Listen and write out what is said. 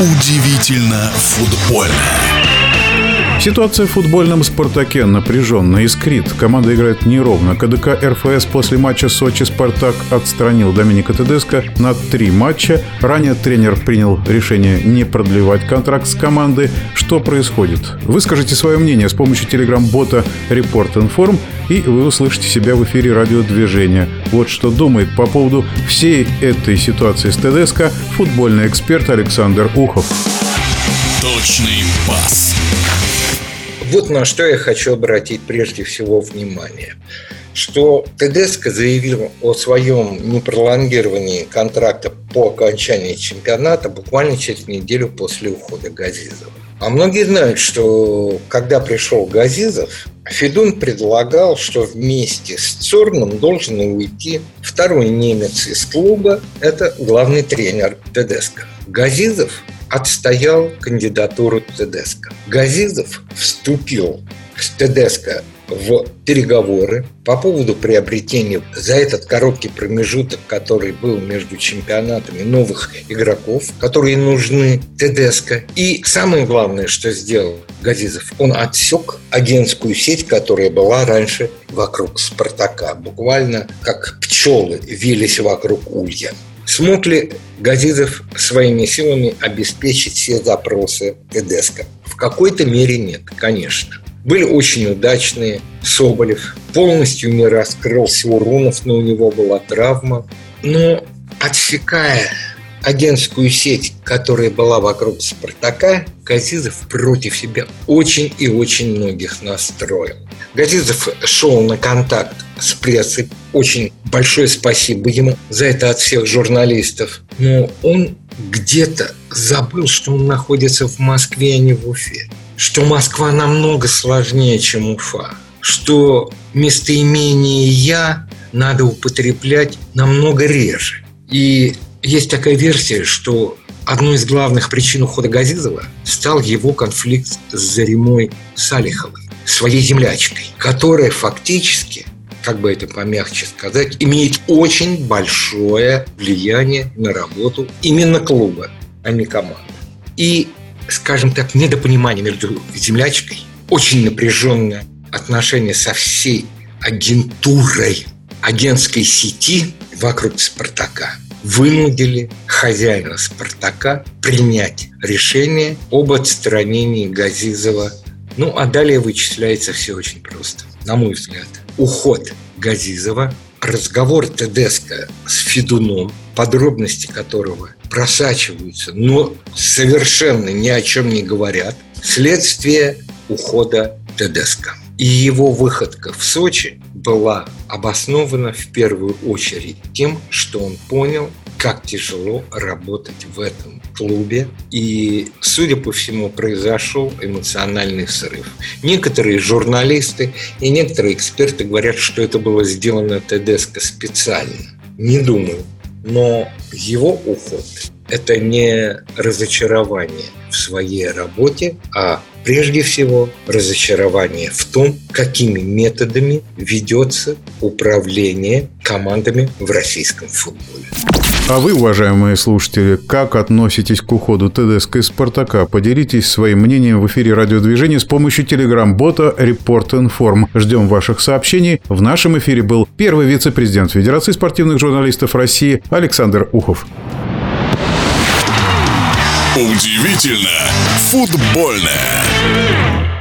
Удивительно футбольно. Ситуация в футбольном «Спартаке» напряженно искрит. Команда играет неровно. КДК РФС после матча Сочи-Спартак отстранил Доминика Тедеско на три матча. Ранее тренер принял решение не продлевать контракт с командой. Что происходит? Выскажите свое мнение с помощью телеграм-бота Report Inform и вы услышите себя в эфире радиодвижения. Вот что думает по поводу всей этой ситуации с Тедеско футбольный эксперт Александр Ухов. Точный пас. Вот на что я хочу обратить прежде всего внимание что ТДСК заявил о своем непролонгировании контракта по окончании чемпионата буквально через неделю после ухода Газизова. А многие знают, что когда пришел Газизов, Федун предлагал, что вместе с Цорном должен уйти второй немец из клуба, это главный тренер Тедеско. Газизов отстоял кандидатуру Тедеско. Газизов вступил с Тедеско в переговоры по поводу приобретения за этот короткий промежуток, который был между чемпионатами новых игроков, которые нужны Тедеско. И самое главное, что сделал Газизов, он отсек агентскую сеть, которая была раньше вокруг «Спартака». Буквально как пчелы вились вокруг улья. Смог ли Газизов своими силами обеспечить все запросы Тедеско? В какой-то мере нет, конечно. Были очень удачные. Соболев полностью не раскрылся Урунов, но у него была травма. Но отсекая агентскую сеть, которая была вокруг «Спартака», Газизов против себя очень и очень многих настроил. Газизов шел на контакт с прессой. Очень большое спасибо ему за это от всех журналистов. Но он где-то забыл, что он находится в Москве, а не в Уфе. Что Москва намного сложнее, чем Уфа. Что местоимение «я» надо употреблять намного реже. И есть такая версия, что одной из главных причин ухода Газизова стал его конфликт с Заремой Салиховой, своей землячкой, которая фактически как бы это помягче сказать, имеет очень большое влияние на работу именно клуба, а не команды. И, скажем так, недопонимание между землячкой, очень напряженное отношение со всей агентурой агентской сети вокруг «Спартака» вынудили хозяина «Спартака» принять решение об отстранении Газизова. Ну, а далее вычисляется все очень просто, на мой взгляд. Уход Газизова, разговор Тедеско с Федуном, подробности которого просачиваются, но совершенно ни о чем не говорят, следствие ухода Тедеско. И его выходка в Сочи была обоснована в первую очередь тем, что он понял, как тяжело работать в этом клубе. И, судя по всему, произошел эмоциональный срыв. Некоторые журналисты и некоторые эксперты говорят, что это было сделано ТДСК специально. Не думаю. Но его уход – это не разочарование в своей работе, а прежде всего разочарование в том, какими методами ведется управление командами в российском футболе. А вы, уважаемые слушатели, как относитесь к уходу ТДСК из «Спартака»? Поделитесь своим мнением в эфире радиодвижения с помощью телеграм-бота Report Inform. Ждем ваших сообщений. В нашем эфире был первый вице-президент Федерации спортивных журналистов России Александр Ухов. Удивительно футбольное.